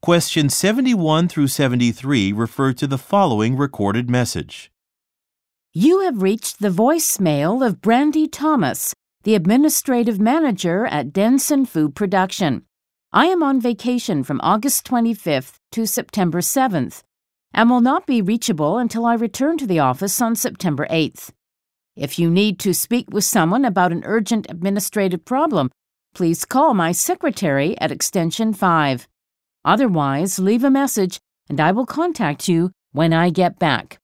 Questions 71 through 73 refer to the following recorded message. You have reached the voicemail of Brandy Thomas, the administrative manager at Denson Food Production. I am on vacation from August 25th to September 7th and will not be reachable until I return to the office on September 8th. If you need to speak with someone about an urgent administrative problem, please call my secretary at extension 5. Otherwise, leave a message and I will contact you when I get back.